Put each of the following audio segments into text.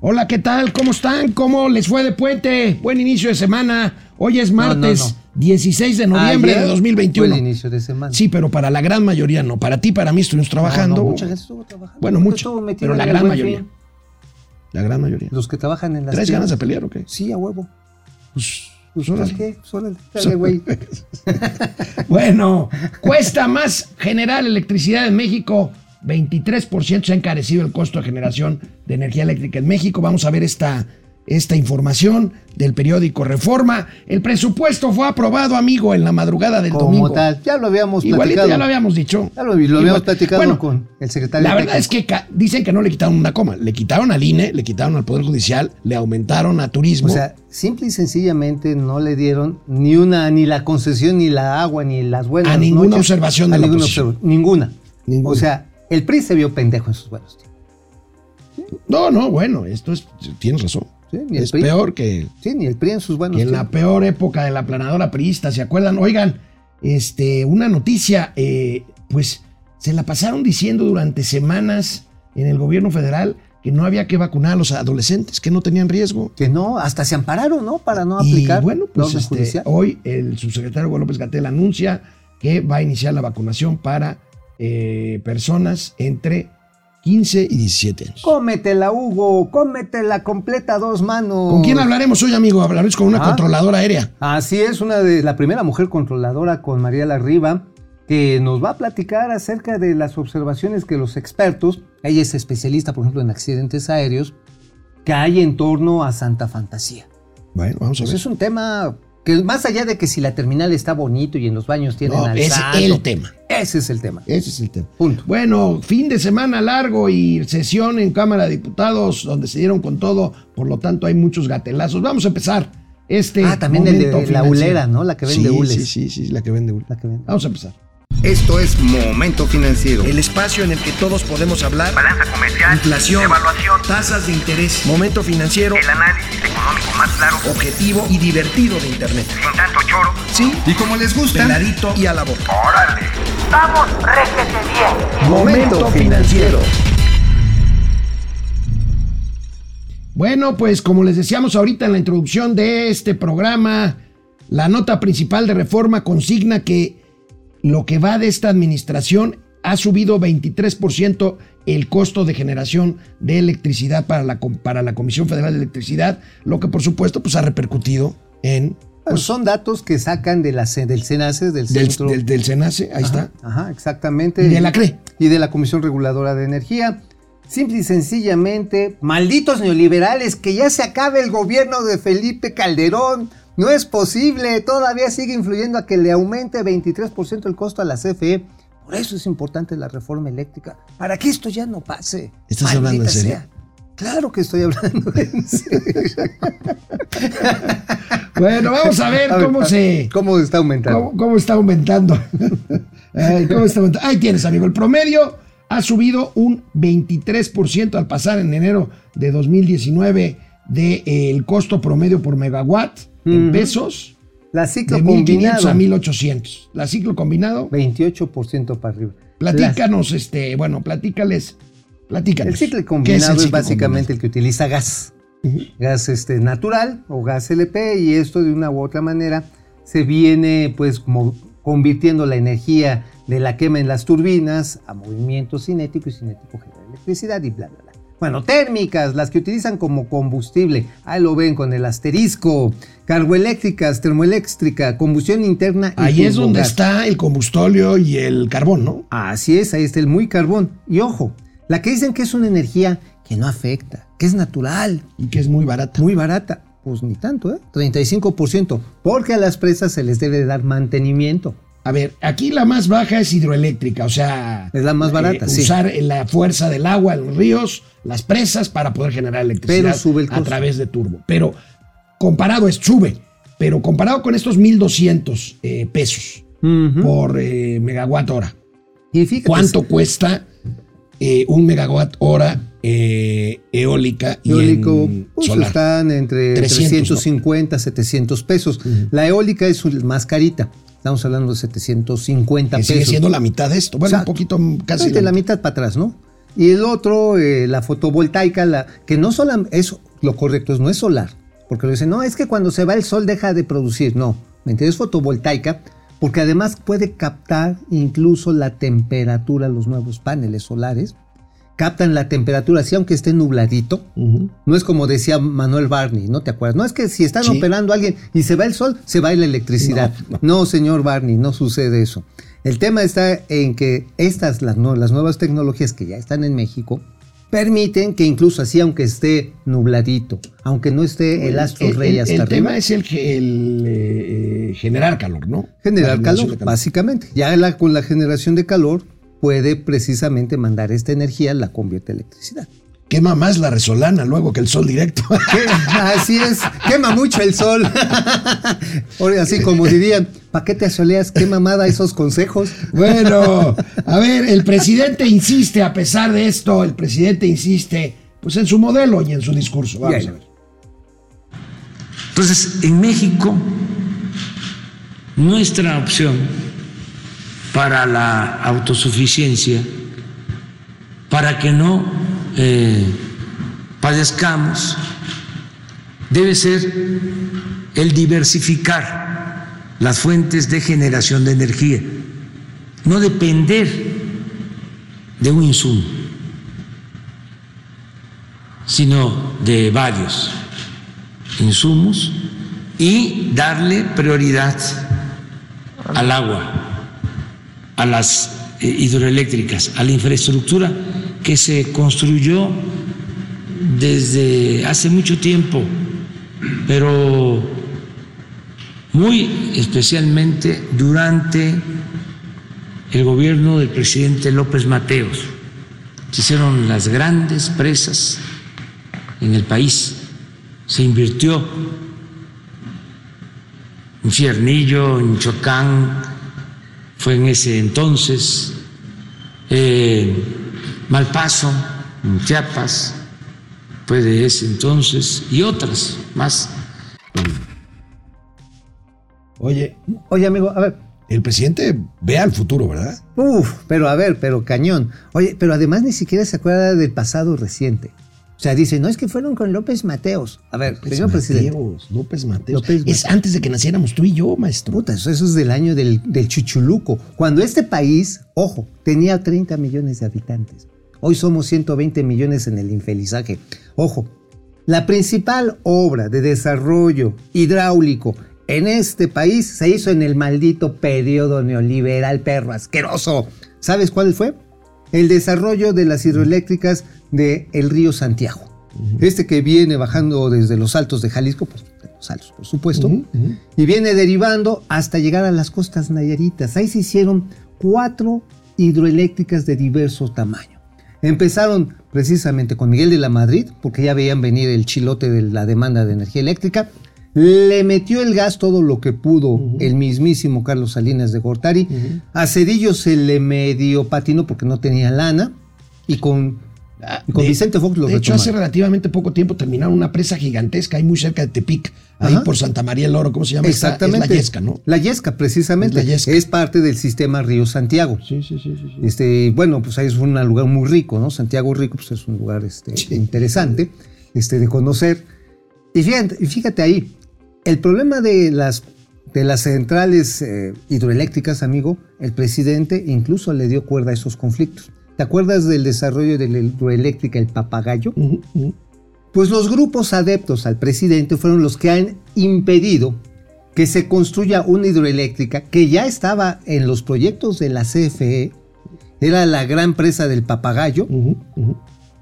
Hola, ¿qué tal? ¿Cómo están? ¿Cómo les fue de puente? Buen inicio de semana. Hoy es martes no, no. 16 de noviembre Ayer de 2021. fue el inicio de semana. Sí, pero para la gran mayoría no. Para ti, para mí estuvimos trabajando. Mucha gente estuvo trabajando. Bueno, mucho. Pero la gran mayoría. Fin. La gran mayoría. Los que trabajan en las ¿Traes tiendas. ganas de pelear o qué? Sí, a huevo. Pues, Pues, órale. ¿sabes qué? Dale, güey. Bueno, cuesta más generar electricidad en México. 23% se ha encarecido el costo de generación de energía eléctrica en México. Vamos a ver esta, esta información del periódico Reforma. El presupuesto fue aprobado, amigo, en la madrugada del Como domingo. tal. Ya lo habíamos Igualito, platicado. ya lo habíamos dicho. Ya lo, lo habíamos platicado Bueno, con el secretario. La verdad es que dicen que no le quitaron una coma. Le quitaron al INE, le quitaron al Poder Judicial, le aumentaron a turismo. O sea, simple y sencillamente no le dieron ni una, ni la concesión, ni la agua, ni las buenas A ninguna noches. observación de A la ninguna oposición. Ninguna. Ninguna. O sea, el PRI se vio pendejo en sus buenos tiempos. no, no, bueno, esto es. Tienes razón. Sí, ni el es PRI. peor que, Sí, ni el PRI en sus buenos que en la peor época de la planadora priista, ¿se acuerdan? Oigan, este, una noticia, eh, pues se la pasaron diciendo durante semanas en el gobierno federal que no había que vacunar a los adolescentes, que no tenían riesgo. Que no, hasta se ampararon, ¿no? Para no Y aplicar. bueno, la pues este, hoy el subsecretario Hugo López Gatel anuncia que va a iniciar la vacunación para eh, personas entre 15 y 17 años. Cómetela, Hugo, cómetela completa dos manos. ¿Con quién hablaremos hoy, amigo? Hablaremos con una Ah. controladora aérea. Así es, una de la primera mujer controladora con María Larriba, que nos va a platicar acerca de las observaciones que los expertos, ella es especialista, por ejemplo, en accidentes aéreos, que hay en torno a Santa Fantasía. Bueno, vamos a Pues ver. es un tema que más allá de que si la terminal está bonito y en los baños tienen No, es el tema. Ese es el tema. Ese es el tema. Punto. Bueno, fin de semana largo y sesión en Cámara de Diputados donde se dieron con todo, por lo tanto hay muchos gatelazos. Vamos a empezar este Ah, también el de la hulera, ¿no? La que vende sí, hules. Sí, sí, sí, la que vende hules. La que vende. Vamos a empezar. Esto es Momento Financiero. El espacio en el que todos podemos hablar. balanza comercial, Inflación, evaluación, tasas de interés, momento financiero, el análisis económico más claro, objetivo y divertido de Internet. sin tanto choro. Sí, Y como les gusta, peladito y a la boca. ¡Órale! ¡Vamos, réjete bien! Momento financiero. Bueno, pues como les decíamos ahorita en la introducción de este programa, la nota principal de reforma consigna que lo que va de esta administración ha subido 23% el costo de generación de electricidad para la, para la Comisión Federal de Electricidad, lo que por supuesto pues ha repercutido en Bueno, son datos que sacan de la, ce- del CENACE, del Centro... del, del SENACE, ahí está, Ajá, exactamente. y de la CRE. y de la Comisión Reguladora de Energía. Simple y sencillamente, malditos neoliberales, que ya se acabe el gobierno de Felipe Calderón. No es posible, todavía sigue influyendo a que le aumente 23% el costo a la CFE. Por eso es importante la reforma eléctrica, para que esto ya no pase. ¿Estás hablando en serio? sea. Claro que estoy hablando en serio. Bueno, vamos a ver A ver, cómo se... ¿Cómo está aumentando? ¿Cómo, cómo está aumentando? Ay, ¿cómo está aumentando? Ahí tienes, amigo. El promedio ha subido un 23% al pasar en enero de 2019 del costo promedio por megawatt en pesos La ciclo de 1500 combinado, a 1800. La ciclo combinado, 28% para arriba. platícanos, este, bueno, platícales, platícanos. El ciclo ¿Qué combinado es, ciclo básicamente el que utiliza gas. Gas este, natural o gas LP y esto de una u otra manera se viene pues como convirtiendo la energía de la quema en las turbinas a movimiento cinético y cinético genera electricidad y bla bla bla. Bueno, térmicas, las que utilizan como combustible, ahí lo ven con el asterisco, carboeléctricas, termoeléctrica, combustión interna y Ahí es donde está el combustóleo y el carbón, ¿no? Así es, ahí está el muy carbón. Y ojo, la que dicen que es una energía que no afecta, que es natural, Y que es muy barata. muy barata. Pues ni tanto, ¿eh? 35%. Porque a las presas se les debe dar mantenimiento. A ver, aquí la más baja es hidroeléctrica, o sea... Es la más barata, sí. Usar la fuerza del agua los ríos, las presas, para poder generar electricidad Pero sube el a través de turbo. Pero comparado, es sube, pero comparado con estos 1.200 eh, pesos por eh, megawatt hora, Y fíjate, ¿cuánto cuesta eh, un megawatt hora eh, eólica y eólico en pues, solar? están entre 300, 350, 700 pesos. La eólica es más carita. Estamos hablando de 750 Que pesos. sigue siendo la mitad de esto. Bueno, un poquito casi Casi la mitad para atrás, ¿no? Y el otro, eh, la fotovoltaica, la, que no solo es lo correcto, no es solar. Porque lo dicen, no, es que cuando se va el sol deja de producir. No, ¿me entiendes? fotovoltaica, porque además puede captar incluso la temperatura, los nuevos paneles solares. Captan la temperatura, así aunque esté nubladito. No es como decía Manuel Barney, ¿no te acuerdas? No es que si están Sí. operando a alguien y se va el sol, se va la electricidad. No, señor Barney, no sucede eso. El tema está en que estas, las, no- las nuevas tecnologías que ya están en México, permiten que incluso así, aunque esté nubladito, aunque no esté el astro El- rey el- hasta el arriba, tema es el, el, eh, generar calor, ¿no? Generar calor, básicamente. Ya la- con la generación de calor puede precisamente mandar esta energía, la convierte en electricidad. Quema más la resolana luego que el sol directo. Así es, quema mucho el sol. Ahora, Así como dirían, ¿para qué te asoleas? ¿Qué mamada esos consejos? Bueno, a ver, el presidente insiste, a pesar de esto, el presidente insiste, pues en su modelo y en su discurso. Vamos Bien. a ver. Entonces, en México, nuestra opción para la autosuficiencia, para que no eh, padezcamos, debe ser el diversificar las fuentes de generación de energía, no depender de un insumo, sino de varios insumos y darle prioridad al agua, a las eh, hidroeléctricas, a la infraestructura que se construyó desde hace mucho tiempo, pero muy especialmente durante el gobierno del presidente López Mateos. Se hicieron las grandes presas en el país, se invirtió en Fiernillo, en Chocán, fue en ese entonces, eh, Malpaso, en Chiapas, fue de ese entonces, y otras más. Oye, Oye, amigo, a ver, el presidente ve al futuro, ¿verdad? Uf, pero a ver, pero cañón. Oye, pero además ni siquiera se acuerda del pasado reciente. O sea, dice, no es que fueron con López Mateos. A ver, López señor presidente. Mateos, López Mateos. López Es Mateos. antes de que naciéramos tú y yo, maestro. Puta, eso, eso es del año del, del Chuchuluco. Cuando este país, ojo, tenía 30 millones de habitantes. Hoy somos 120 millones en el infelizaje. Ojo, la principal obra de desarrollo hidráulico en este país se hizo en el maldito periodo neoliberal perro asqueroso. ¿Sabes cuál fue? El desarrollo de las hidroeléctricas del el río Santiago. Este que viene bajando desde los altos de Jalisco, pues de los altos, por supuesto, y viene derivando hasta llegar a las costas nayaritas. Ahí se hicieron cuatro hidroeléctricas de diverso tamaño. Empezaron precisamente con Miguel de la Madrid, porque ya veían venir el chilote de la demanda de energía eléctrica. Le metió el gas todo lo que pudo el mismísimo Carlos Salinas de Gortari. A Cedillo se le medio patinó porque no tenía lana. Y con, y con De- Vicente Fox lo De hecho, hace relativamente poco tiempo terminaron una presa gigantesca ahí muy cerca de Tepic, ahí por Santa María el Oro, ¿cómo se llama? esta? Exactamente. Es la Yesca, ¿no? La Yesca, precisamente. Es la Yesca. Es parte del sistema Río Santiago. Sí, sí, sí, sí. Este, bueno, pues ahí es un lugar muy rico, ¿no? Santiago Rico, pues es un lugar este, Sí. interesante este, de conocer. Y fíjate, y fíjate ahí, el problema de las, de las centrales eh, hidroeléctricas, amigo, el presidente incluso le dio cuerda a esos conflictos. ¿Te acuerdas del desarrollo de la hidroeléctrica El Papagayo? Pues los grupos adeptos al presidente fueron los que han impedido que se construya una hidroeléctrica que ya estaba en los proyectos de la CFE, era la gran presa del papagayo,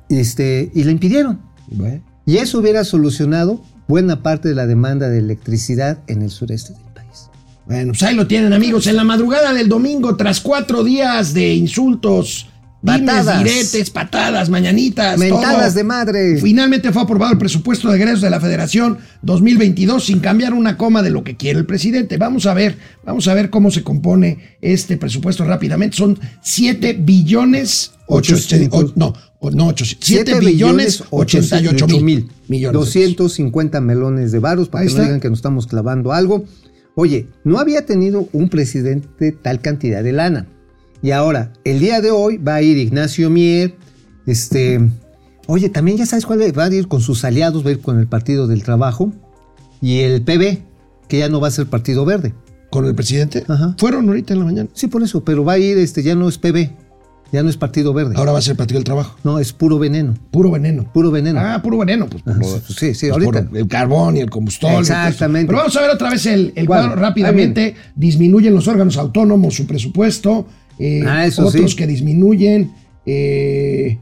este, y la impidieron. Bueno. Y eso hubiera solucionado buena parte de la demanda de electricidad en el sureste del país. Bueno, pues ahí lo tienen, amigos. En la madrugada del domingo, tras cuatro días de insultos, dimes, Patadas. diretes, patadas, mañanitas, Mentadas de madre. Finalmente fue aprobado el presupuesto de egresos de la Federación 2022 sin cambiar una coma de lo que quiere el presidente. Vamos a ver, vamos a ver cómo se compone este presupuesto rápidamente. Son 7 billones 8, Ocho- no, no 8, 7 billones 88 mil millones. 250 melones de varos para Ahí que no está. digan que nos estamos clavando algo. Oye, no había tenido un presidente tal cantidad de lana. Y ahora, el día de hoy va a ir Ignacio Mier, Este, oye, también ya sabes cuál va a ir con sus aliados, va a ir con el Partido del Trabajo y el PB, que ya no va a ser Partido Verde. ¿Con el presidente? Ajá. Fueron ahorita en la mañana. Sí, por eso, pero va a ir, este, ya no es PB, ya no es Partido Verde. Ahora va a ser Partido del Trabajo. No, es puro veneno, Puro veneno. puro veneno. Ah, puro veneno. Pues, Ajá, lo- sí, sí, pues, ahorita. el carbón y el combustible. Exactamente. Pero vamos a ver otra vez el, el cuadro rápidamente. Disminuyen los órganos autónomos su presupuesto. eh, Ah, eso otros sí. que disminuyen. eh,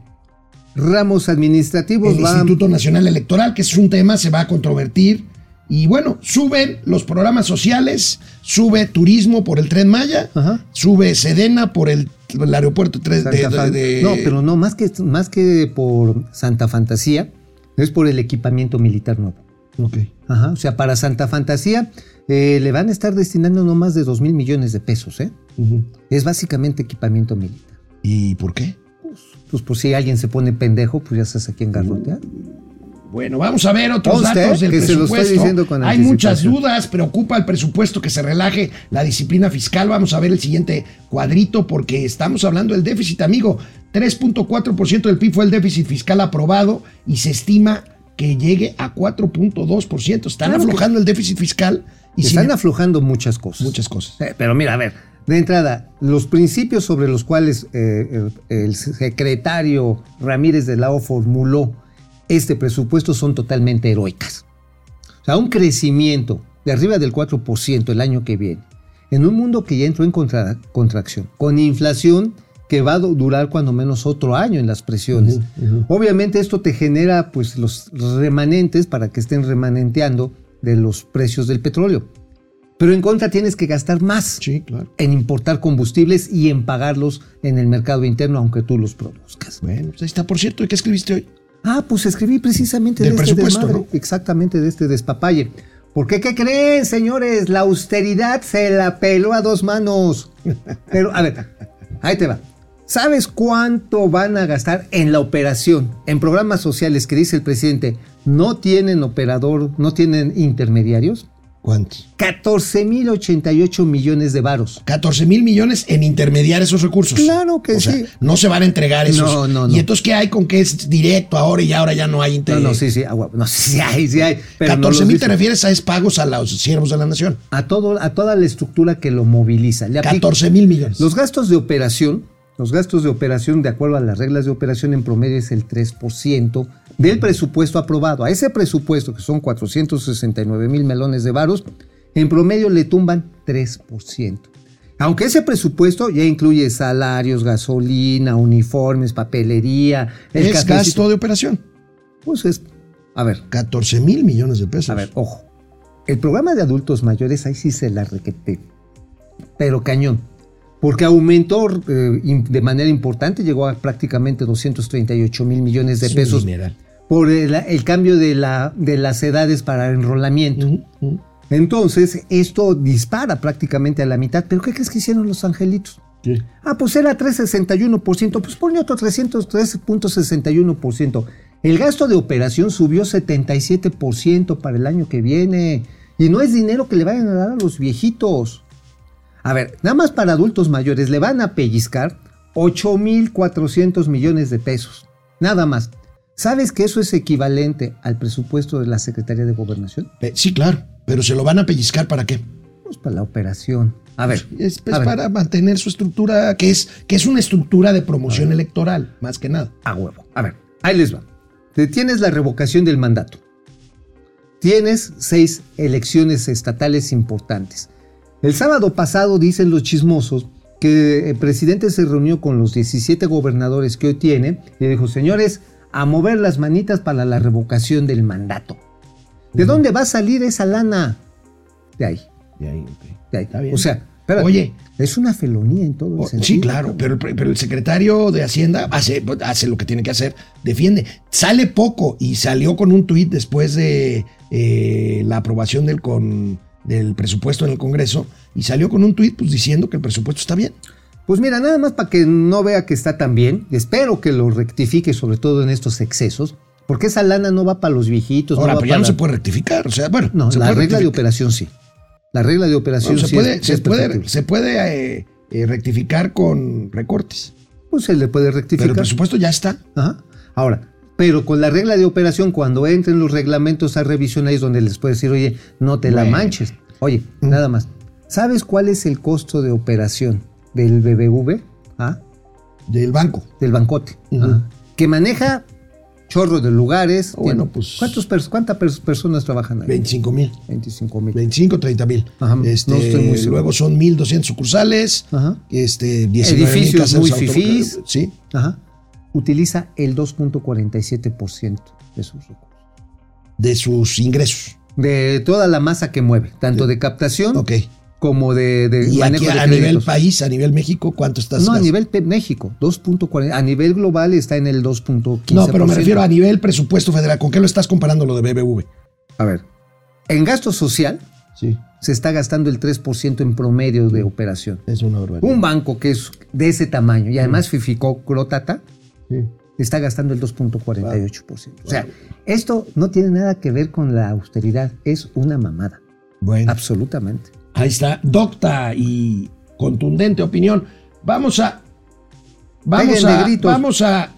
Ramos administrativos el Instituto Nacional Electoral, que es un tema, se va a controvertir. Y bueno, suben los programas sociales, sube turismo por el Tren Maya, Ajá. sube Sedena por el, el aeropuerto tres- de, No, pero no, más que, más que por Santa Fantasía, es por el equipamiento militar nuevo. Ok. Ajá, o sea, para Santa Fantasía eh, le van a estar destinando no más de 2 mil millones de pesos, ¿eh? Es básicamente equipamiento militar. ¿Y por qué? Pues por si alguien se pone pendejo, pues ya sabes a quién garrotear. Bueno, vamos a ver otros Conste, datos del que se lo estoy presupuesto. diciendo con Hay muchas dudas, preocupa el presupuesto que se relaje la disciplina fiscal. Vamos a ver el siguiente cuadrito porque estamos hablando del déficit, amigo. 3.4% del PIB fue el déficit fiscal aprobado y se estima que llegue a 4.2%. Están Claro aflojando el déficit fiscal y Están sin aflojando muchas cosas. muchas cosas. Eh, Pero mira, a ver, de entrada, los principios sobre los cuales eh, el, el secretario Ramírez de la O formuló este presupuesto son totalmente heroicas. O sea, un crecimiento de arriba del 4% el año que viene, en un mundo que ya entró en contra- contracción, con inflación que va a du- durar cuando menos otro año en las presiones. Obviamente esto te genera pues los remanentes para que estén remanenteando de los precios del petróleo. Pero en contra tienes que gastar más Sí, claro. en importar combustibles y en pagarlos en el mercado interno, aunque tú los produzcas. Bueno, pues ahí está. Por cierto, ¿y qué escribiste hoy? Ah, pues escribí precisamente Del de este presupuesto, desmadre, ¿no? exactamente de este despapalle. ¿Por qué? ¿Qué creen, señores? La austeridad se la peló a dos manos. Pero, a ver, ahí te va. ¿Sabes cuánto van a gastar en la operación, en programas sociales que dice el presidente, no tienen operador, no tienen intermediarios? ¿Cuántos? 14.088 millones de varos. 14 mil millones en intermediar esos recursos. Claro que O sea, sí. no se van a entregar esos. No, no, no. ¿Y entonces qué hay con que es directo ahora y ahora ya no hay No, interés? no, sí, sí, agua, no, sí hay, sí hay. pero no 14 los mil te refieres a es pagos a los siervos de la nación. a todo, a toda la estructura que lo moviliza. Le aplica- 14 mil millones. Los gastos de operación, los gastos de operación de acuerdo a las reglas de operación en promedio es el 3% del presupuesto aprobado. A ese presupuesto, que son 469 mil melones de varos, en promedio le tumban 3%. Aunque ese presupuesto ya incluye salarios, gasolina, uniformes, papelería, el es gasto de operación. Pues es, a ver, 14 mil millones de pesos. a ver, ojo. El programa de adultos mayores, ahí sí se la requete. Pero cañón. Porque aumentó eh, de manera importante, llegó a prácticamente 238 mil millones de pesos por el, el cambio de, la, de las edades para enrolamiento. Entonces, esto dispara prácticamente a la mitad. ¿Pero qué crees que hicieron los angelitos? ¿Qué? Ah, pues era 361%, pues pone otro 303.61%. El gasto de operación subió 77% para el año que viene. Y no es dinero que le vayan a dar a los viejitos. A ver, nada más para adultos mayores le van a pellizcar 8.400 millones de pesos. Nada más. ¿Sabes que eso es equivalente al presupuesto de la Secretaría de Gobernación? Eh, Sí, claro. Pero se lo van a pellizcar para qué? Pues para la operación. A ver. Es pues, a ver. para mantener su estructura, que es, que es una estructura de promoción electoral, más que nada. A huevo. A ver, ahí les va. Tienes la revocación del mandato. Tienes seis elecciones estatales importantes. El sábado pasado dicen los chismosos que el presidente se reunió con los 17 gobernadores que hoy tiene y dijo, señores, a mover las manitas para la revocación del mandato. ¿De dónde va a salir esa lana? De ahí, De ahí, ok. de ahí. Está bien. O sea, espérate, Oye. es una felonía en todo el Oh, sentido. sí, claro, pero, el- pero el secretario de Hacienda hace, hace lo que tiene que hacer, defiende. Sale poco y salió con un tuit después de eh, la aprobación del, con, del presupuesto en el Congreso y salió con un tuit pues, diciendo que el presupuesto está bien. Pues mira, nada más para que no vea que está tan bien, espero que lo rectifique sobre todo en estos excesos, porque esa lana no va para los viejitos. Ahora, no va pero ya no se puede rectificar. O sea, bueno, No, se la regla de operación sí. La regla de operación No, se sí puede, es- se es puede, perfectible. se puede eh, eh, rectificar con recortes. Pues pues se le puede Pero rectificar. el presupuesto ya está. Ajá. Ahora, pero con la regla de operación, cuando entren los reglamentos a revisión, ahí es donde les puede decir, oye, no te la Bueno. manches. Oye, nada más. ¿Sabes cuál es el costo de operación del BBV? ¿Ah? Del banco. Del bancote. Ajá. Que maneja chorro de lugares. Ah, bueno, pues- ¿Cuántos pers- ¿Cuántas pers- personas trabajan ahí? 25 mil. 25 mil. 25, 30 mil. Ajá, Este, no estoy muy seguro. luego son 1.200 sucursales. Ajá. Este, 19 mil Edificios muy fifís. Sí. Ajá. Utiliza el 2.47% de sus recursos. De sus ingresos. De toda la masa que mueve, tanto de captación como de, de Y manejo aquí de a nivel país, a nivel México, ¿cuánto estás? No, a nivel México, 2.40. A nivel global está en el 2.15%. No, pero me refiero a nivel presupuesto federal. ¿Con qué lo estás comparando lo de BBV? A ver, en gasto social Sí, se está gastando el 3% en promedio de operación. es una barbaridad. Un banco que es de ese tamaño y además Fificó Crotata Sí. está gastando el 2.48%. O sea, esto no tiene nada que ver con la austeridad, es una mamada. Bueno, Absolutamente. ahí está. Docta y contundente opinión. Vamos a. Vamos Peguen a, negritos. vamos a.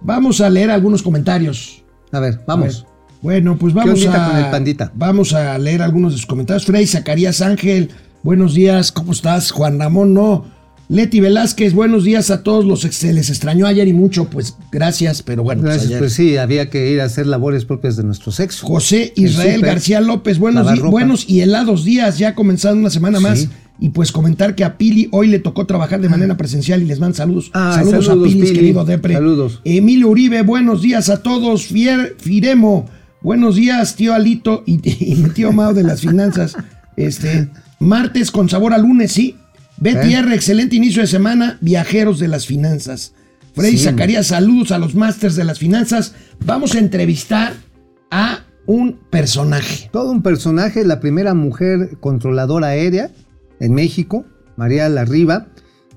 Vamos a leer algunos comentarios. A ver, vamos. Bueno, pues vamos a. con el pandita? Vamos a leer algunos de sus comentarios. Frey Zacarías Ángel, buenos días, ¿cómo estás? Juan Ramón, no. Leti Velázquez, buenos días a todos los se les extrañó ayer y mucho, pues gracias, pero bueno, pues, Gracias, ayer. pues sí, había que ir a hacer labores propias de nuestro sexo. José El Israel García López, buenos, buenos y helados días, ya comenzando una semana más. Sí. Y pues comentar que a Pili hoy le tocó trabajar de manera presencial y les mando saludos. Ah, saludos, saludos, a Pili, Pili. querido Depre. Saludos. Emilio Uribe, buenos días a todos. Fier, Firemo, buenos días, tío Alito y, y mi tío Mao de las finanzas. Este, martes con sabor a lunes, sí. Betty ¿Eh? Excelente inicio de semana. Viajeros de las finanzas. Frey Sí. Zacarías, saludos a los másters de las finanzas. Vamos a entrevistar a un personaje. Todo un personaje, la primera mujer controladora aérea en México, María Larriba,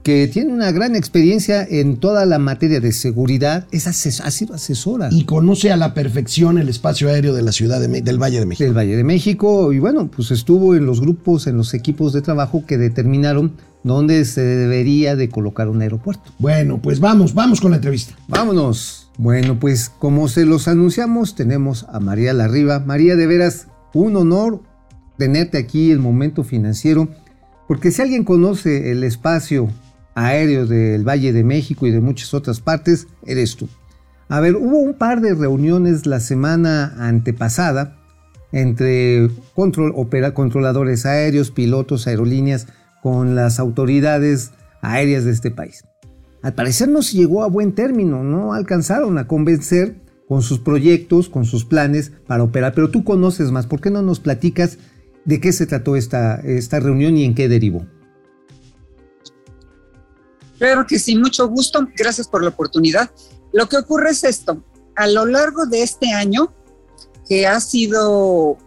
que tiene una gran experiencia en toda la materia de seguridad, es ases- ha sido asesora y conoce a la perfección el espacio aéreo de la ciudad de Me- del Valle de México. del Valle de México y bueno, pues estuvo en los grupos, en los equipos de trabajo que determinaron dónde se debería de colocar un aeropuerto. Bueno, pues vamos, vamos con la entrevista. Vámonos. Bueno, pues como se los anunciamos, tenemos a María Larriba. María, de veras, un honor tenerte aquí el momento financiero, porque si alguien conoce el espacio aéreo del Valle de México y de muchas otras partes, eres tú. A ver, hubo un par de reuniones la semana antepasada entre control- opera- controladores aéreos, pilotos, aerolíneas, con las autoridades aéreas de este país. Al parecer no se llegó a buen término, no alcanzaron a convencer con sus proyectos, con sus planes para operar, pero tú conoces más, ¿por qué no nos platicas de qué se trató esta, esta reunión y en qué derivó? Claro que sí, mucho gusto. Gracias por la oportunidad. Lo que ocurre es esto. A lo largo de este año, que ha sido,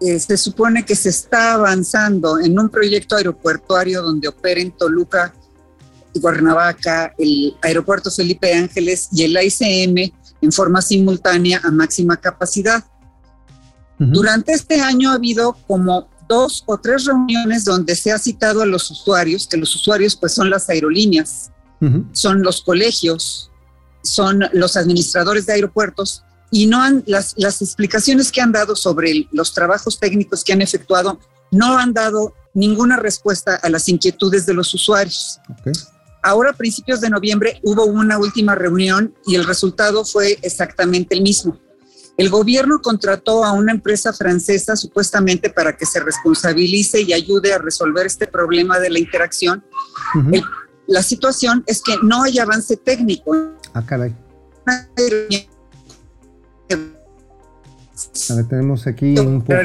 eh, se supone que se está avanzando en un proyecto aeropuertuario donde operen Toluca y Cuernavaca, el aeropuerto Felipe Ángeles y el ICM en forma simultánea a máxima capacidad. Durante este año ha habido como dos o tres reuniones donde se ha citado a los usuarios, que los usuarios pues son las aerolíneas, Ujú. son los colegios, son los administradores de aeropuertos y no han las, las explicaciones que han dado sobre los trabajos técnicos que han efectuado no han dado ninguna respuesta a las inquietudes de los usuarios. Ok. Ahora, a principios de noviembre, hubo una última reunión y el resultado fue exactamente el mismo. El gobierno contrató a una empresa francesa supuestamente para que se responsabilice y ayude a resolver este problema de la interacción. Ujú. El- la situación es que no hay avance técnico. Ah, caray. A ver, tenemos aquí un poco.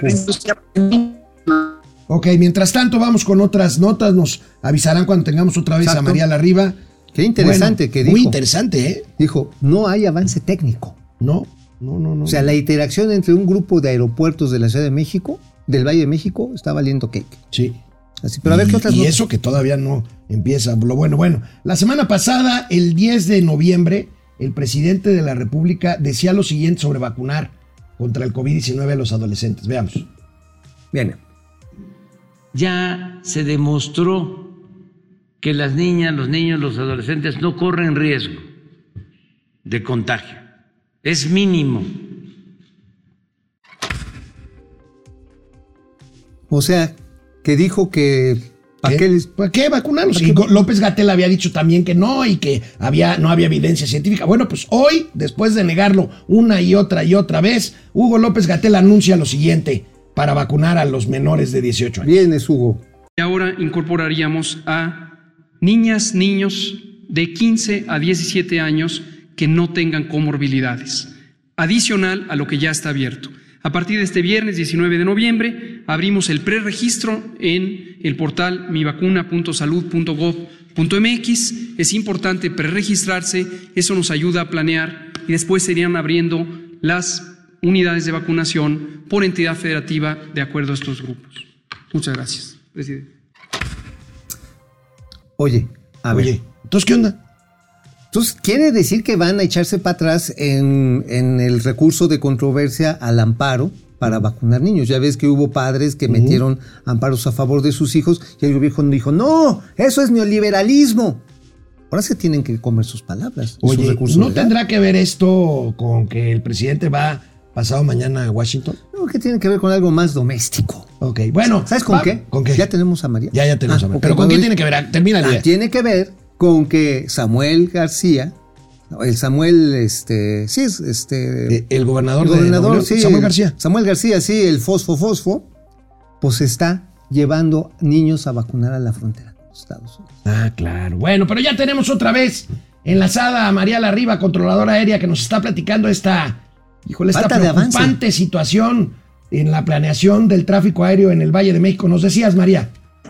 Ok, mientras tanto vamos con otras notas, nos avisarán cuando tengamos otra vez a. María Larriba. Qué interesante Bueno, que dijo. Muy interesante, ¿eh? Dijo, no hay avance técnico. No, no, no, no. O sea, la interacción entre un grupo de aeropuertos de la Ciudad de México, del Valle de México, está valiendo cake. Sí. Así, pero a ver y, qué otras y notas? eso que todavía no empieza. Lo bueno, bueno. La semana pasada, el 10 de noviembre, el presidente de la República decía lo siguiente sobre vacunar contra el COVID-19 a los adolescentes. Veamos. Viene. ya se demostró que las niñas, los niños, los adolescentes no corren riesgo de contagio. Es mínimo. O sea, que dijo que ¿para ¿Qué? qué les- ¿Para qué vacunarlos? ¿Para Y? Go- López Gatel había dicho también que no y que había, no había evidencia científica. Bueno, pues hoy, después de negarlo una y otra y otra vez, Hugo López Gatel anuncia lo siguiente para vacunar a los menores de 18 años. vienes, Hugo? Y ahora incorporaríamos a niñas, niños de 15 a 17 años que no tengan comorbilidades, adicional a lo que ya está abierto. A partir de este viernes 19 de noviembre abrimos el preregistro en el portal mivacuna.salud.gov.mx. Es importante preregistrarse, eso nos ayuda a planear y después serían abriendo las unidades de vacunación por entidad federativa de acuerdo a estos grupos. Muchas gracias, presidente. Oye, a ver. Oye, entonces, ¿qué onda? Entonces, quiere decir que van a echarse para atrás en, en el recurso de controversia al amparo para vacunar niños. Ya ves que hubo padres que metieron amparos a favor de sus hijos y el gobierno dijo, no, eso es neoliberalismo. Ahora se tienen que comer sus palabras. y sus Oye, recursos ¿no tendrá que ver esto con que el presidente va pasado mañana a Washington? No, que tiene que ver con algo más doméstico. Ok, bueno. ¿Sabes con va- qué? ¿Con qué? Ya tenemos a María. Ya, ya tenemos Ah, a María. ok, Pero ¿con qué tiene que ver? Ah, Termina Ah, idea. tiene que ver con que Samuel García, el Samuel, este, sí, es este, Eh, El gobernador, el gobernador, sí, Samuel el- García. Samuel García, sí, el fosfo fosfo, pues está llevando niños a vacunar a la frontera con los Estados Unidos. Ah, claro. Bueno, pero ya tenemos otra vez enlazada a María Larriba, controladora aérea, que nos está platicando esta, híjole, esta Falta preocupante situación en la planeación del tráfico aéreo en el Valle de México. Nos decías, María.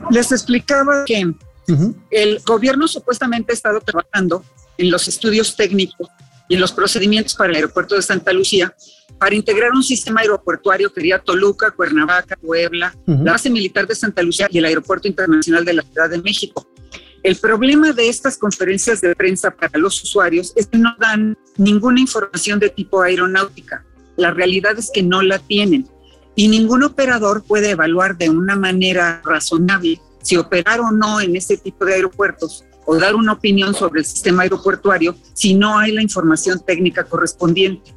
Les explicaba que Ujú. el gobierno supuestamente ha estado trabajando en los estudios técnicos y en los procedimientos para el aeropuerto de Santa Lucía para integrar un sistema aeroportuario que haría Toluca, Cuernavaca, Puebla, Ujú. la base militar de Santa Lucía y el aeropuerto internacional de la Ciudad de México. El problema de estas conferencias de prensa para los usuarios es que no dan ninguna información de tipo aeronáutica. La realidad es que no la tienen y ningún operador puede evaluar de una manera razonable si operar o no en este tipo de aeropuertos o dar una opinión sobre el sistema aeroportuario si no hay la información técnica correspondiente.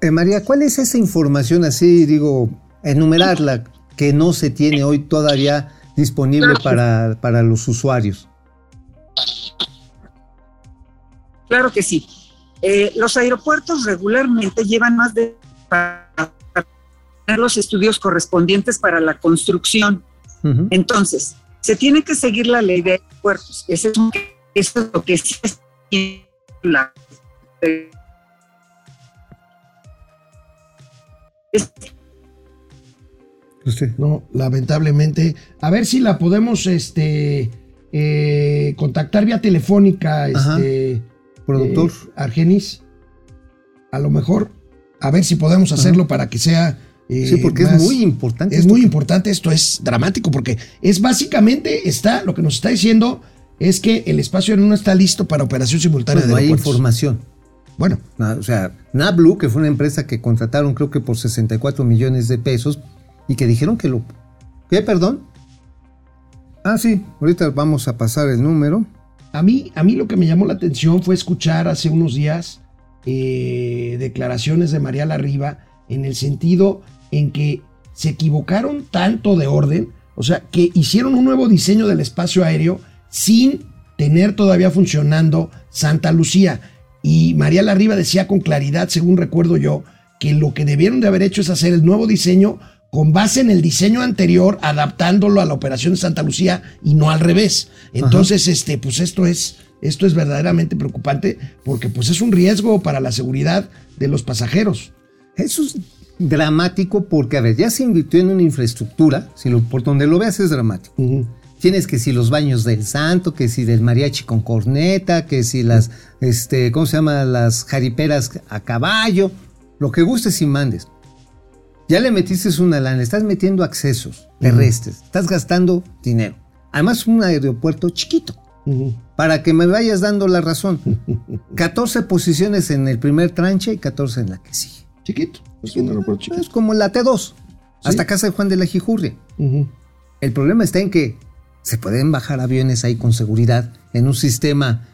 Eh, María, ¿cuál es esa información así, digo, enumerarla, que no se tiene hoy todavía disponible para, para los usuarios? Claro que sí. Eh, los aeropuertos regularmente llevan más de para tener los estudios correspondientes para la construcción. Entonces, se tiene que seguir la ley de aeropuertos. Eso es, un- eso es lo que sí es la Usted. No, lamentablemente. A ver si la podemos este, eh, contactar vía telefónica, Ajá. este, Productor. eh, Argenis. A lo mejor, a ver si podemos hacerlo para que sea. Eh, sí, porque más- es muy importante. Es esto muy que- importante, esto es dramático, porque es básicamente, está, lo que nos está diciendo es que el espacio no está listo para operación simultánea Pues no de hay información. Bueno, O sea, Nablu, que fue una empresa que contrataron creo que por 64 millones de pesos y que dijeron que lo... ¿Qué, perdón? Ah, sí, ahorita vamos a pasar el número. A mí, a mí lo que me llamó la atención fue escuchar hace unos días eh, declaraciones de María Larriba en el sentido en que se equivocaron tanto de orden, o sea, que hicieron un nuevo diseño del espacio aéreo sin tener todavía funcionando Santa Lucía. Y María Larriba decía con claridad, según recuerdo yo, que lo que debieron de haber hecho es hacer el nuevo diseño con base en el diseño anterior, adaptándolo a la operación de Santa Lucía y no al revés. Entonces, este, pues esto es, esto es verdaderamente preocupante porque pues es un riesgo para la seguridad de los pasajeros. Eso es dramático porque, a ver, ya se invirtió en una infraestructura, si lo, por donde lo veas es dramático. Tienes que si los baños del santo, que si del mariachi con corneta, que si las, este, ¿cómo se llama? Las jariperas a caballo, lo que gustes y mandes. Ya le metiste una lana, le estás metiendo accesos terrestres, estás gastando dinero. Además, un aeropuerto chiquito, para que me vayas dando la razón. 14 posiciones en el primer tranche y 14 en la que sigue. Chiquito, es como la T2, hasta casa de Juan de la Jijurria. El problema está en que Se pueden bajar aviones ahí con seguridad en un sistema,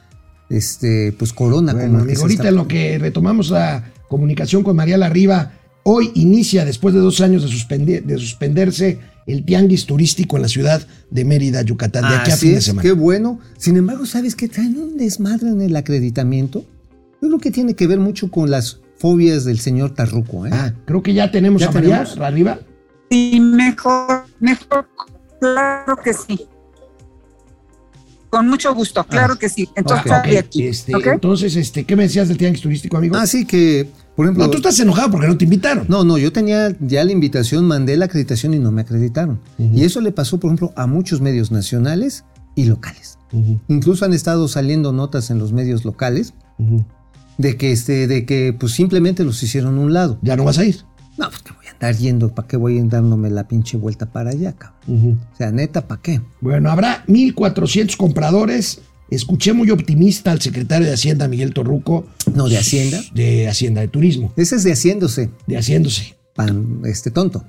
este, pues corona. Bueno, como el amigo, ahorita está- en lo que retomamos la comunicación con María Larriba, hoy inicia, después de dos años de, suspendi- de suspenderse, el tianguis turístico en la ciudad de Mérida, Yucatán, de aquí a fin de semana. Qué bueno. Sin embargo, ¿sabes qué? Traen un desmadre en el acreditamiento. Yo creo que tiene que ver mucho con las fobias del señor Tarruco. ¿eh? Ah, creo que ya tenemos ¿Ya a María tenemos? Larriba. Sí, mejor, mejor, claro que sí. Con mucho gusto, claro que sí. Entonces, Ah, aquí. este. Entonces, este, ¿qué me decías del tianguis turístico, amigo? Así que, por ejemplo. no, tú estás enojado porque no te invitaron. No, no, yo tenía ya la invitación, mandé la acreditación y no me acreditaron. Y eso le pasó, por ejemplo, a muchos medios nacionales y locales. Incluso han estado saliendo notas en los medios locales ujú. De que, este, de que pues simplemente los hicieron a un lado. Ya no vas a ir. No, pues que voy a andar yendo, ¿para qué voy a ir dándome la pinche vuelta para allá, cabrón? O sea, neta, ¿para qué? Bueno, habrá 1.400 compradores. Escuché muy optimista al secretario de Hacienda, Miguel Torruco. No, ¿de Hacienda? De Hacienda, de Turismo, Ese es de haciéndose, de Haciéndose. pan, este tonto.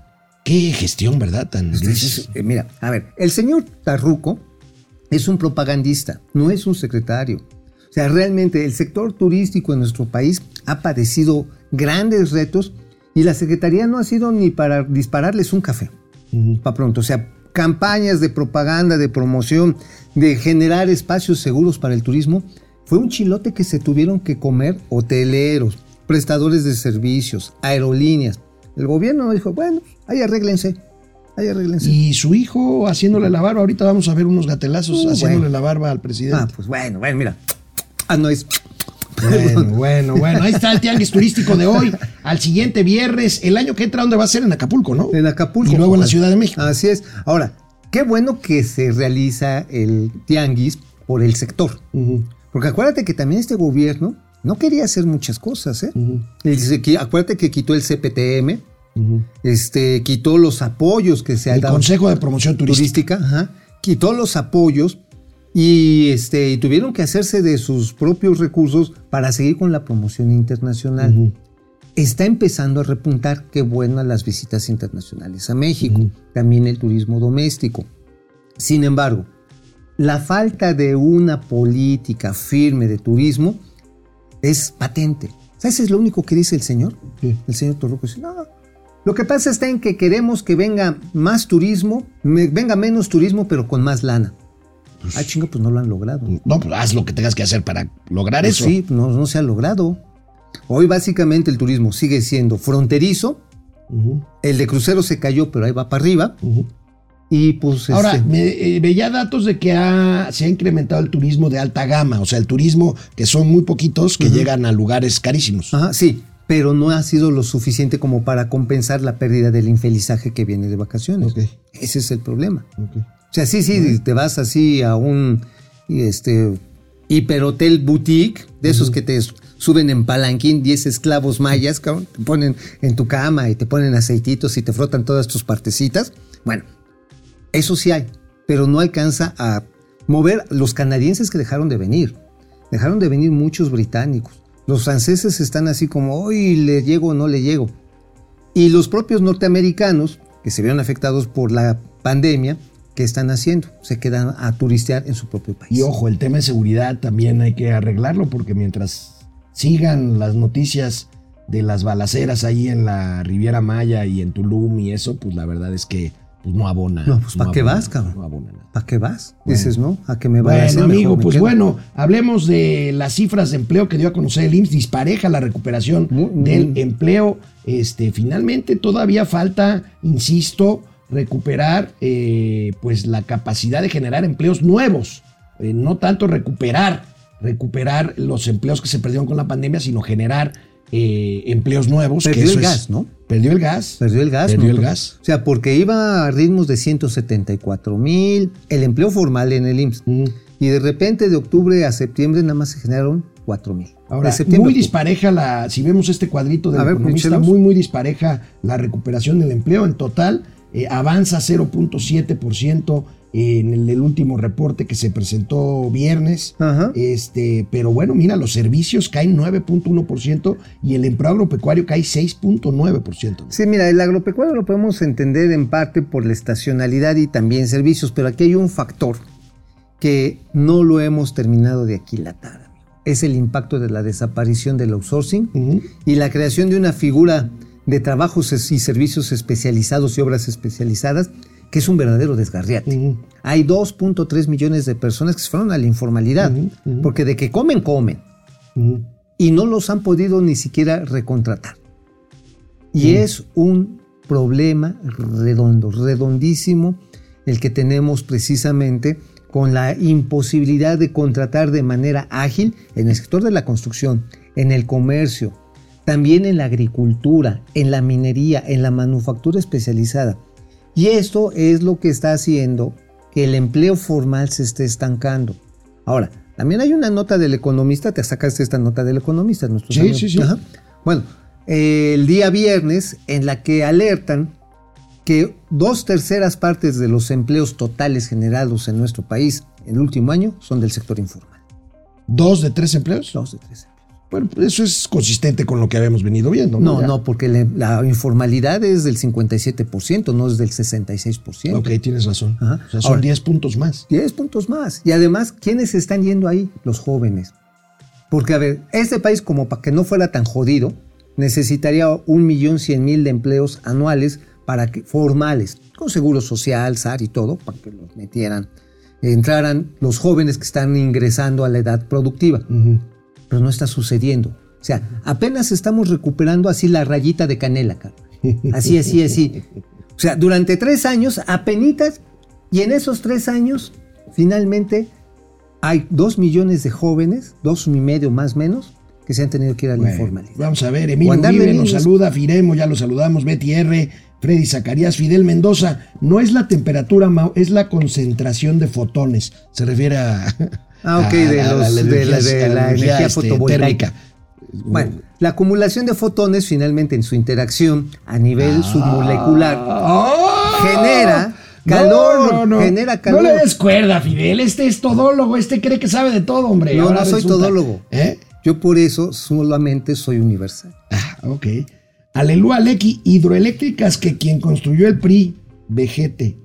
Qué gestión, ¿verdad? Tan Entonces, eh, mira, a ver, el señor Tarruco es un propagandista, no es un secretario. O sea, realmente el sector turístico en nuestro país ha padecido grandes retos y la Secretaría no ha sido ni para dispararles un café, para pronto. O sea, campañas de propaganda, de promoción, de generar espacios seguros para el turismo, fue un chilote que se tuvieron que comer hoteleros, prestadores de servicios, aerolíneas. El gobierno dijo, bueno, ahí arréglense, ahí arréglense. Y su hijo haciéndole la barba. Ahorita vamos a ver unos gatelazos Uh, haciéndole bueno. la barba al Ah, presidente. pues bueno, bueno, mira. Ah, no es. Bueno, bueno, bueno. Ahí está el tianguis turístico de hoy. Al siguiente viernes, el año que entra, ¿dónde va a ser? En Acapulco, ¿no? En Acapulco. Y luego en la. Ciudad de México. Así es. Ahora, qué bueno que se realiza el tianguis por el sector. Porque acuérdate que también este gobierno no quería hacer muchas cosas, ¿eh? que- acuérdate que quitó el CPTM, este, quitó los apoyos que se El han dado. Consejo de Promoción Turística. turística, ajá, quitó los apoyos y, este, y tuvieron que hacerse de sus propios recursos para seguir con la promoción internacional. Ujú. Está empezando a repuntar, qué buenas las visitas internacionales a México, Ujú. también el turismo doméstico. Sin embargo, la falta de una política firme de turismo es patente. ¿Sabes? Es lo único que dice el señor. Sí. El señor Torruco dice, no, lo que pasa está en que queremos que venga más turismo, venga menos turismo, pero con más lana. Ah, chinga, pues no lo han logrado. No, pues haz lo que tengas que hacer para lograr Pues eso. sí, no, no se ha logrado. Hoy básicamente el turismo sigue siendo fronterizo, el de crucero se cayó, pero ahí va para arriba, y pues... Ahora, este, me, eh, veía datos de que ha- se ha incrementado el turismo de alta gama, o sea, el turismo que son muy poquitos que llegan a lugares carísimos. Ajá, sí, pero no ha sido lo suficiente como para compensar la pérdida del infelizaje que viene de vacaciones. Ese es el problema. Ok. O sea, sí, sí, te vas así a un este, hiperhotel boutique, de esos que te suben en palanquín 10 esclavos mayas, cabrón, te ponen en tu cama y te ponen aceititos y te frotan todas tus partecitas. Bueno, eso sí hay, pero no alcanza a mover los canadienses que dejaron de venir. Dejaron de venir muchos británicos. Los franceses están así como, hoy le llego o no le llego. Y los propios norteamericanos, que se vieron afectados por la pandemia, ¿qué están haciendo? Se quedan a turistear en su propio país. Y ojo, el tema de seguridad también hay que arreglarlo porque mientras sigan las noticias de las balaceras ahí en la Riviera Maya y en Tulum y eso, pues la verdad es que pues, no abona. No, pues, ¿pa' qué vas, cabrón? No abona nada. ¿Para qué vas? Bueno. Dices, ¿no? A que me Bueno, vaya amigo, pues bueno, hablemos de las cifras de empleo que dio a conocer el IMSS. Dispareja la recuperación del empleo. Este, finalmente todavía falta, insisto, recuperar eh, pues la capacidad de generar empleos nuevos. Eh, no tanto recuperar, recuperar los empleos que se perdieron con la pandemia, sino generar eh, empleos nuevos. que Perdió eso el es- gas, ¿no? Perdió el gas. Perdió el gas. Perdió ¿no? el gas. O sea, porque iba a ritmos de 174 mil, el empleo formal en el IMSS. Mm. Y de repente de octubre a septiembre nada más se generaron 4 mil. Ahora, De muy dispareja la, si vemos este cuadrito del A ver, economista, muy, muy dispareja la recuperación del empleo. En total, eh, avanza 0.7% en el, el último reporte que se presentó viernes. Ajá. Este, pero bueno, mira, los servicios caen 9.1% y el empleo agropecuario cae 6.9%. Sí, mira, el agropecuario lo podemos entender en parte por la estacionalidad y también servicios, pero aquí hay un factor que no lo hemos terminado de aquilatar. Es el impacto de la desaparición del outsourcing Ujú. y la creación de una figura de trabajos y servicios especializados y obras especializadas que es un verdadero desgarriate. Ujú. Hay 2.3 millones de personas que se fueron a la informalidad, porque de que comen, comen y no los han podido ni siquiera recontratar. Y es un problema redondo, redondísimo, el que tenemos precisamente con la imposibilidad de contratar de manera ágil en el sector de la construcción, en el comercio, también en la agricultura, en la minería, en la manufactura especializada. Y esto es lo que está haciendo que el empleo formal se esté estancando. Ahora, también hay una nota del economista, te sacaste esta nota del economista. nuestros Sí, amigos. sí, sí. Bueno, eh, el día viernes en la que alertan que dos terceras partes de los empleos totales generados en nuestro país en el último año son del sector informal. ¿Dos de tres empleos? Dos de tres empleos. Bueno, eso es consistente con lo que habíamos venido viendo. No, Ya. no, porque la informalidad es del 57%, no es del 66%. Ok, tienes razón. Ajá. O sea, son Ahora- 10 puntos más. 10 puntos más. Y además, ¿quiénes están yendo ahí? Los jóvenes. Porque, a ver, este país, como para que no fuera tan jodido, necesitaría un millón cien mil de empleos anuales para que, formales, con seguro social, SAR y todo, para que los metieran, entraran los jóvenes que están ingresando a la edad productiva. Ujú. Pero no está sucediendo. O sea, apenas estamos recuperando así la rayita de canela, Carlos. Así, así, así. O sea, durante tres años, apenitas, y en esos tres años, finalmente, hay dos millones de jóvenes, dos y medio más o menos, que se han tenido que ir a la Bueno, informalidad. vamos a ver, Emilio Uribe nos niños. saluda, Firemo, ya lo saludamos, Betty R, Freddy Zacarías, Fidel Mendoza. No es la temperatura, Mau, es la concentración de fotones. Se refiere a. Ah, ok, a- de, a los- de la, energía- de a la energía este, fotovoltaica. Bueno, la acumulación de fotones finalmente en su interacción a nivel Ah. submolecular ¡Oh! genera calor, genera calor. No le des cuerda, Fidel. Este es todólogo. Este cree que sabe de todo, hombre. No, Ahora no soy resulta- todólogo. ¿Eh? Yo por eso solamente soy universal. Ah, ok. Aleluya, Alequi, hidroeléctricas que quien construyó el PRI, vegete.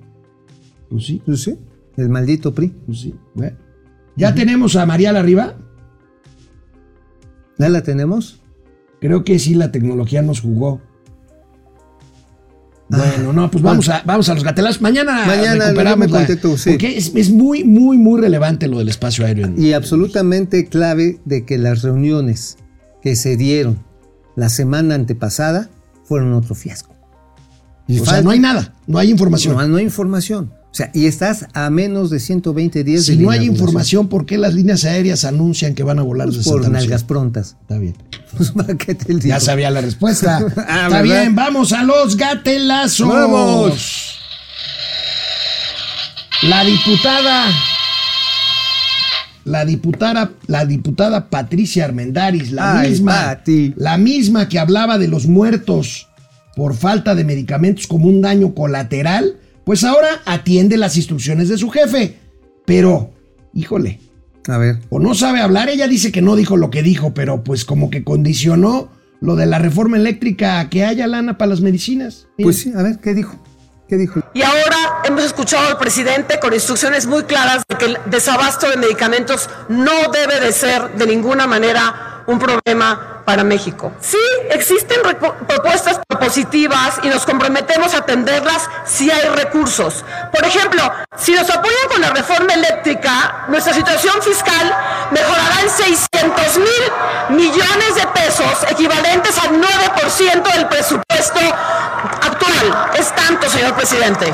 Pues sí, Pues sí, el maldito PRI. pues sí. Bueno. ¿Ya tenemos a Marial arriba? ¿Ya la tenemos? Creo que sí, la tecnología nos jugó. Bueno, no, pues vamos a, vamos a los gatelazos. Mañana, Mañana recuperamos la- contesto, sí. Porque es, es muy, muy, muy relevante lo del espacio aéreo. en- Y absolutamente clave de que las reuniones que se dieron la semana antepasada fueron otro fiasco. Y o sea, no hay nada, no hay información. No, no hay información. O sea, y estás a menos de 120 días si de no hay información, ¿por qué las líneas aéreas anuncian que van a volar Pues por nalgas prontas. Está bien. Pues, ¿para qué te? Ya sabía la respuesta. Ah, Está ¿verdad? bien, vamos a los gatelazos. ¡Vamos! La diputada. La diputada, la diputada Patricia Armendaris, la Ay, misma, Pati. la misma que hablaba de los muertos por falta de medicamentos como un daño colateral, pues ahora atiende las instrucciones de su jefe. Pero, híjole, A ver. o no sabe hablar, ella dice que no dijo lo que dijo, pero pues como que condicionó lo de la reforma eléctrica a que haya lana para las medicinas. Mira. Pues sí, a ver, ¿qué dijo? ¿Qué dijo? Y ahora hemos escuchado al presidente con instrucciones muy claras de que el desabasto de medicamentos no debe de ser de ninguna manera un problema para México. Sí, existen propuestas positivas y nos comprometemos a atenderlas si hay recursos. Por ejemplo, si nos apoyan con la reforma eléctrica, nuestra situación fiscal mejorará en 600 mil millones de pesos, equivalentes al 9% del presupuesto actual. Es tanto, señor presidente.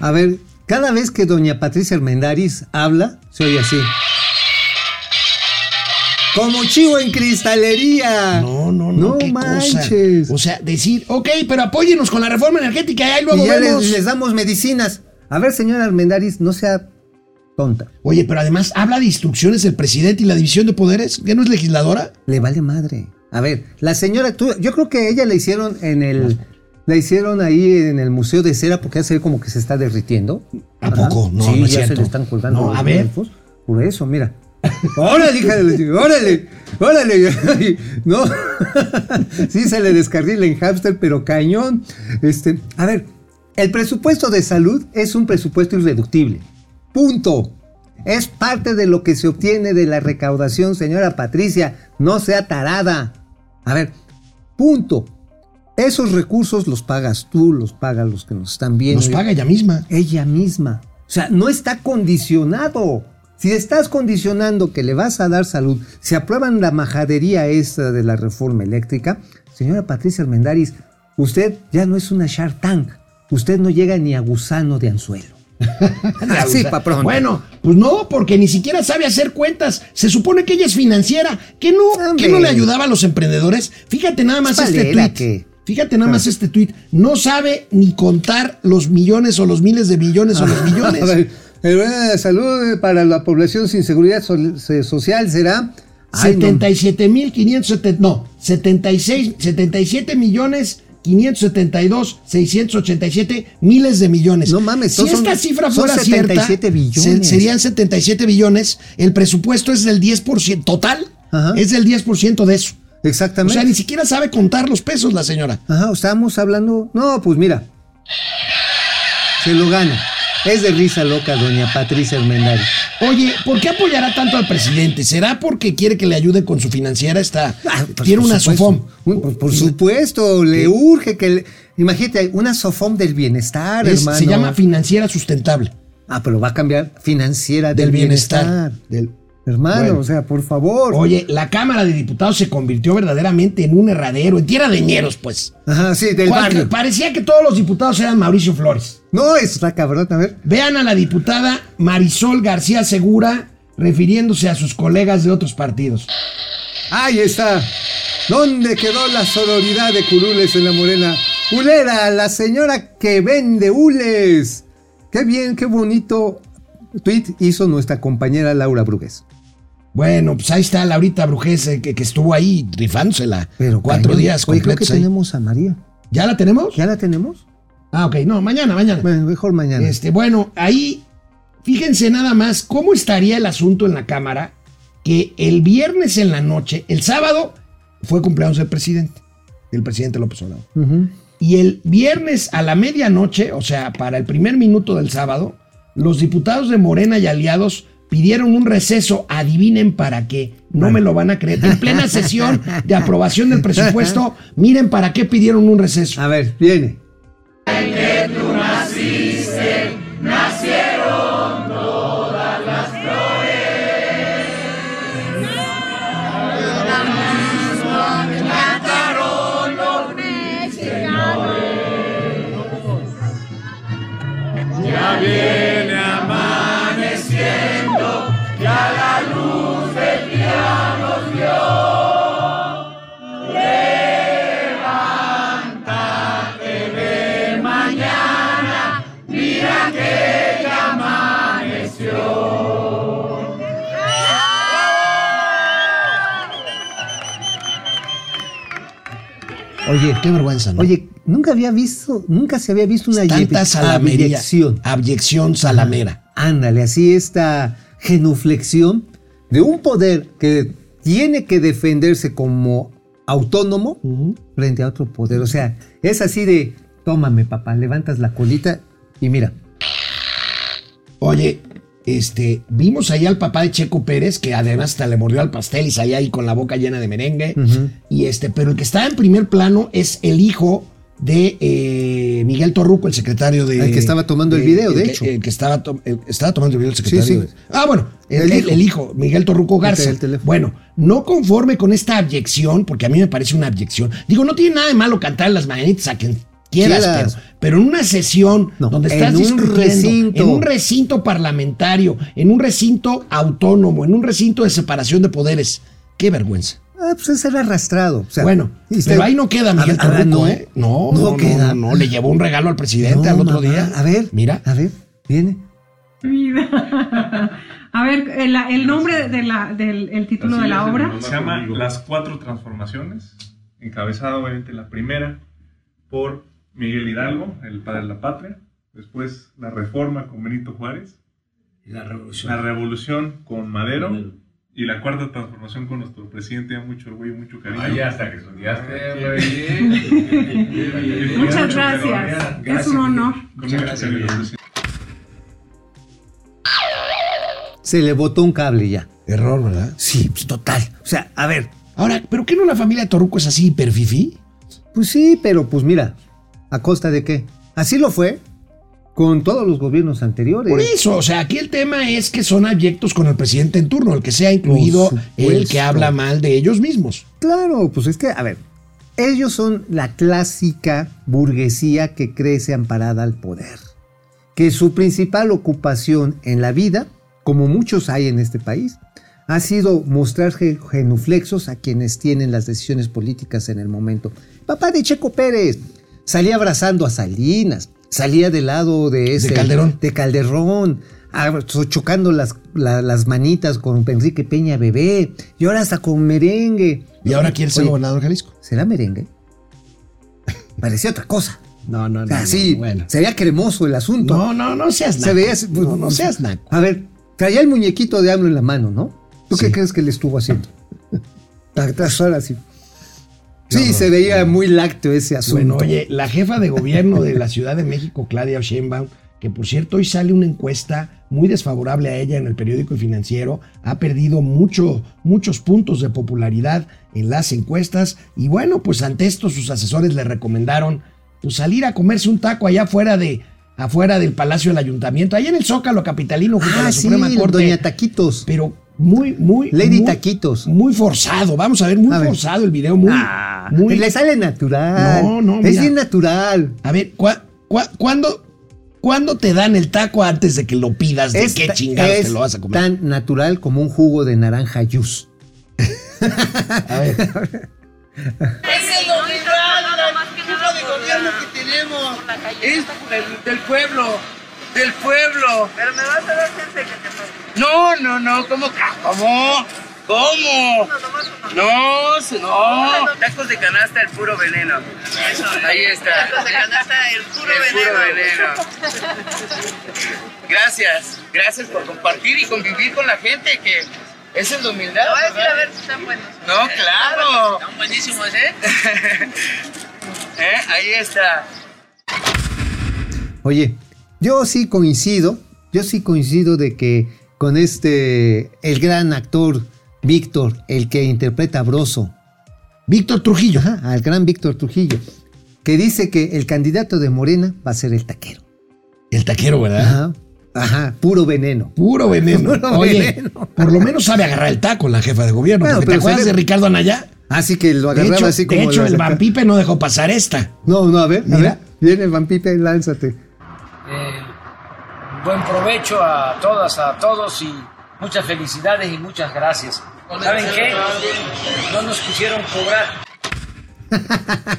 A ver, cada vez que doña Patricia Armendaris habla, se oye así. Como chivo en cristalería. No, no, no. No qué cosa. manches. O sea, decir, ok, pero apóyenos con la reforma energética y ahí luego y ya vemos. les, les damos medicinas. A ver, señora Armendaris, no sea tonta. Oye, pero además habla de instrucciones del presidente y la división de poderes. ¿Que no es legisladora? Le vale madre. A ver, la señora, tú- yo creo que ella la hicieron en el La hicieron ahí en el Museo de Cera porque ya se ve como que se está derritiendo. ¿A poco? No, sí, no es ya se le están colgando No, los a ver. Por eso, mira. ¡Órale, hija de la chica! ¡Órale! ¡Órale! No. sí se le descarrila en hamster, pero cañón. Este, a ver, el presupuesto de salud es un presupuesto irreductible. Punto. Es parte de lo que se obtiene de la recaudación, señora Patricia. No sea tarada. A ver, punto. Esos recursos los pagas tú, los pagan los que nos están viendo. Nos paga ella misma. Ella misma. O sea, no está condicionado. Si estás condicionando que le vas a dar salud, si aprueban la majadería esta de la reforma eléctrica, señora Patricia Armendáriz, usted ya no es una Shark Tank. Usted no llega ni a gusano de anzuelo. Así, pa' pronto. Bueno, pues no, porque ni siquiera sabe hacer cuentas. Se supone que ella es financiera. ¿Que no, que no le ayudaba a los emprendedores? Fíjate nada más Es este tweet. que- Fíjate nada más este tweet. No sabe ni contar los millones o los miles de millones o los A millones. El programa de salud para la población sin seguridad social será... Ay, no. 77 mil 570, no, 76, 77 millones 572 687 miles de millones. No mames, si son- esta cifra son fuera 77 cierta, billones. se- serían 77 billones, el presupuesto es del 10% total, Ajá. es del 10% de eso. O Exactamente. sea, ni siquiera sabe contar los pesos la señora. Ajá, estábamos hablando. No, pues mira. Se lo gana. Es de risa loca, doña Patricia Armendáriz. Oye, ¿por qué apoyará tanto al presidente? ¿Será porque quiere que le ayude con su financiera? Está, Ah, pues, tiene una. SOFOM. Por supuesto, le urge que. le- Imagínate, una SOFOM del bienestar, Es- hermano. se llama financiera sustentable. Ah, pero va a cambiar financiera del, Del bienestar. bienestar. Del- Hermano, Bueno. o sea, por favor. Oye, la Cámara de Diputados se convirtió verdaderamente en un herradero, en tierra de ñeros, pues. Ajá, sí, del barrio. Parecía que todos los diputados eran Mauricio Flores. No, está cabrón, a ver. Vean a la diputada Marisol García Segura refiriéndose a sus colegas de otros partidos. Ahí está. ¿Dónde quedó la sororidad de curules en la morena? Ulera, la señora que vende hules. Qué bien, qué bonito tweet hizo nuestra compañera Laura Brugués. Bueno, pues ahí está Laurita Brujés, eh, que, que estuvo ahí rifándosela. Pero cuatro cañón. días Oye, creo que completos ahí. tenemos a María. ¿Ya la tenemos? ¿Ya la tenemos? Ah, ok, no, mañana, mañana. Bueno, mejor mañana. Este, bueno, ahí fíjense nada más cómo estaría el asunto en la Cámara que el viernes en la noche, el sábado, fue cumpleaños del presidente, del presidente López Obrador. Y el viernes a la medianoche, o sea, para el primer minuto del sábado, los diputados de Morena y aliados pidieron un receso, adivinen para qué, no me lo van a creer. En plena sesión de aprobación del presupuesto, miren para qué pidieron un receso. A ver, viene. Oye, qué vergüenza, ¿no? Oye, nunca había visto, nunca se había visto una tanta salamería. abyección. Abyección salamera. Ándale, así esta genuflexión de un poder que tiene que defenderse como autónomo frente a otro poder. O sea, es así de, tómame papá, levantas la colita y mira. Oye, este, vimos ahí al papá de Checo Pérez, que además hasta le mordió al pastel y salía ahí con la boca llena de merengue. Y este, pero el que está en primer plano es el hijo de eh, Miguel Torruco, el secretario de. El que estaba tomando el video, de que- hecho. El que estaba, to- el- estaba tomando el video el secretario. Sí, sí. de- ah, bueno, el, El el- hijo. el hijo, Miguel Torruco Garza. el. Bueno, no conforme con esta abyección, porque a mí me parece una abyección. Digo, no tiene nada de malo cantar las mañanitas a quien quieras, Quieras. Pero, pero en una sesión No, donde en estás un discutiendo, recinto. en un recinto parlamentario, en un recinto autónomo, en un recinto de separación de poderes. Qué vergüenza. Ah, pues es ser arrastrado. O sea, bueno, y pero ahí no queda Miguel A ver, ah, Torruco, no, ¿eh? No, no no, queda. no, no, le llevó un regalo al presidente No, al otro mamá, día. A ver, Mira. A ver, viene. Vida. A ver, el, el nombre de la, del el título de la obra. Se llama Las Cuatro Transformaciones, encabezada obviamente la primera por Miguel Hidalgo, el padre de la patria. Después la reforma con Benito Juárez. La revolución. La revolución con Madero. Y la cuarta transformación con nuestro presidente, mucho orgullo, mucho cariño. Ay, hasta que estudiaste, Muchas gracias. Es un honor. Muchas gracias. Se le botó un cable ya. Error, ¿verdad? Sí, pues total. O sea, a ver, Ahora, ¿pero qué no la familia Torruco es así hiperfifí? pues sí, pero pues mira, ¿a costa de qué? Así lo fue con todos los gobiernos anteriores. Por eso, o sea, aquí el tema es que son abyectos con el presidente en turno, el que sea incluido el que habla mal de ellos mismos. Claro, pues es que, a ver, ellos son la clásica burguesía que crece amparada al poder. Que su principal ocupación en la vida, como muchos hay en este país, ha sido mostrar ge- genuflexos a quienes tienen las decisiones políticas en el momento. Papá de Checo Pérez salía abrazando a Salinas, salía del lado de ese, Calderón. de Calderón, ah, so- chocando las, la- las manitas con Enrique Peña Bebé, y ahora hasta con merengue. Y ahora quiere ser Oye, gobernador de Jalisco. ¿Será merengue? Parecía otra cosa. No, no, no. sea, no, sí, bueno. se veía cremoso el asunto. No, no, no seas Se naco. veía. pues, No, no seas naco. A ver, traía el muñequito de AMLO en la mano, ¿no? ¿Tú qué crees que le estuvo haciendo? Ta- ta- ahora sí. Se veía muy lácteo ese asunto. Bueno, oye, la jefa de gobierno de la Ciudad de México, Claudia Sheinbaum, que por cierto hoy sale una encuesta muy desfavorable a ella en el periódico El Financiero, ha perdido mucho, muchos puntos de popularidad en las encuestas y bueno, pues ante esto sus asesores le recomendaron pues salir a comerse un taco allá afuera de afuera del Palacio del Ayuntamiento, allá en el Zócalo capitalino junto a Ah, la sí, Suprema Corte. Doña Taquitos. Pero muy, muy. Lady muy- Taquitos. Muy forzado. Vamos a ver, muy A ver. forzado el video, muy. Ah, muy le sale natural. No, no, Es bien natural. A ver, ¿cuá- cuá- cuándo, cuándo te dan el taco antes de que lo pidas? ¿De qué ta- chingados es te lo vas a comer? tan natural como un jugo de naranja juice. A ver. Es el objetivo de gobierno que tenemos. Es del, del pueblo. Del pueblo. Pero me vas a dar gente que te No, no, no. ¿Cómo? ¿Cómo? ¿Cómo? No, no. Tacos de canasta, el puro veneno. Ahí está. Tacos de canasta, el puro El puro veneno. Gracias. Gracias por compartir y convivir con la gente que esa es la humildad. Voy a decir ¿verdad? a ver si están buenos. No, claro. Están buenísimos, ¿eh? ¿Eh? Ahí está. Oye, yo sí coincido, yo sí coincido de que con este, el gran actor Víctor, el que interpreta a Broso. Víctor Trujillo. Ajá, al gran Víctor Trujillo, que dice que el candidato de Morena va a ser el taquero. El taquero, ¿verdad? Ajá, ajá, puro veneno. Puro veneno. Puro Oye, veneno. por lo menos sabe agarrar el taco la jefa de gobierno. Bueno, ¿Te acuerdas de Ricardo Anaya? Así que lo De agarraba hecho, así de como. hecho las el acá. Vampipe no dejó pasar esta. No, no, a ver, a Mira. ver. Viene el Vampipe, lánzate. Eh, buen provecho a todas, a todos y muchas felicidades y muchas gracias. ¿Saben qué? No nos quisieron cobrar.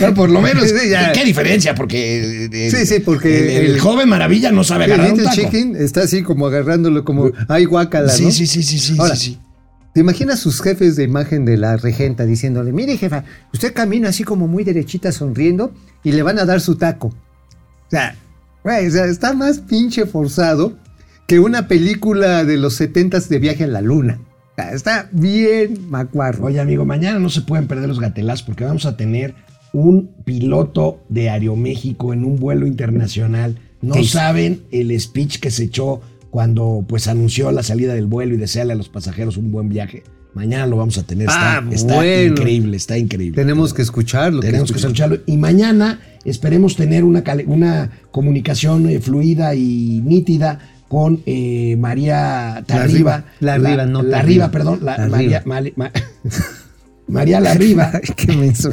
Bueno, por lo menos, Sí, ya. ¿qué diferencia? Porque, eh, Sí, sí, porque el, el el- joven maravilla no sabe El agarrar un taco. Chicken está así como agarrándolo como ay guácala, Sí, ¿no? sí, sí, sí, sí, Ahora, sí, sí. ¿Te imaginas sus jefes de imagen de la regenta diciéndole, mire jefa, usted camina así como muy derechita sonriendo y le van a dar su taco? O sea, güey, o sea, está más pinche forzado que una película de los setentas de viaje a la luna. Está bien macuarro. Oye, amigo, mañana no se pueden perder los gatelazos porque vamos a tener un piloto de Aeroméxico en un vuelo internacional. No saben el speech que se echó cuando pues anunció la salida del vuelo y desearle a los pasajeros un buen viaje. Mañana lo vamos a tener. Está, Ah, está bueno. increíble, está increíble. Tenemos que escucharlo. Tenemos que escucharlo. Y mañana esperemos tener una, una comunicación eh, fluida y nítida con eh, María Tarriba. La Riva, no La Tarriba. Riva, perdón. La, La María. Mali- Ma- María La Riva. Ay, qué menso.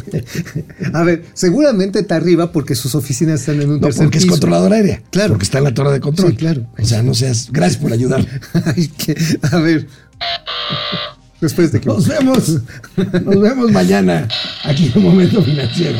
A ver, seguramente está arriba porque sus oficinas están en un No, tercer porque es controladora aérea. Claro. Porque está en la torre de control. Sí, claro. O sea, no seas. Gracias por ayudar. Ay, que- a ver. Después de que. Nos vemos. Nos vemos mañana aquí en Momento Financiero.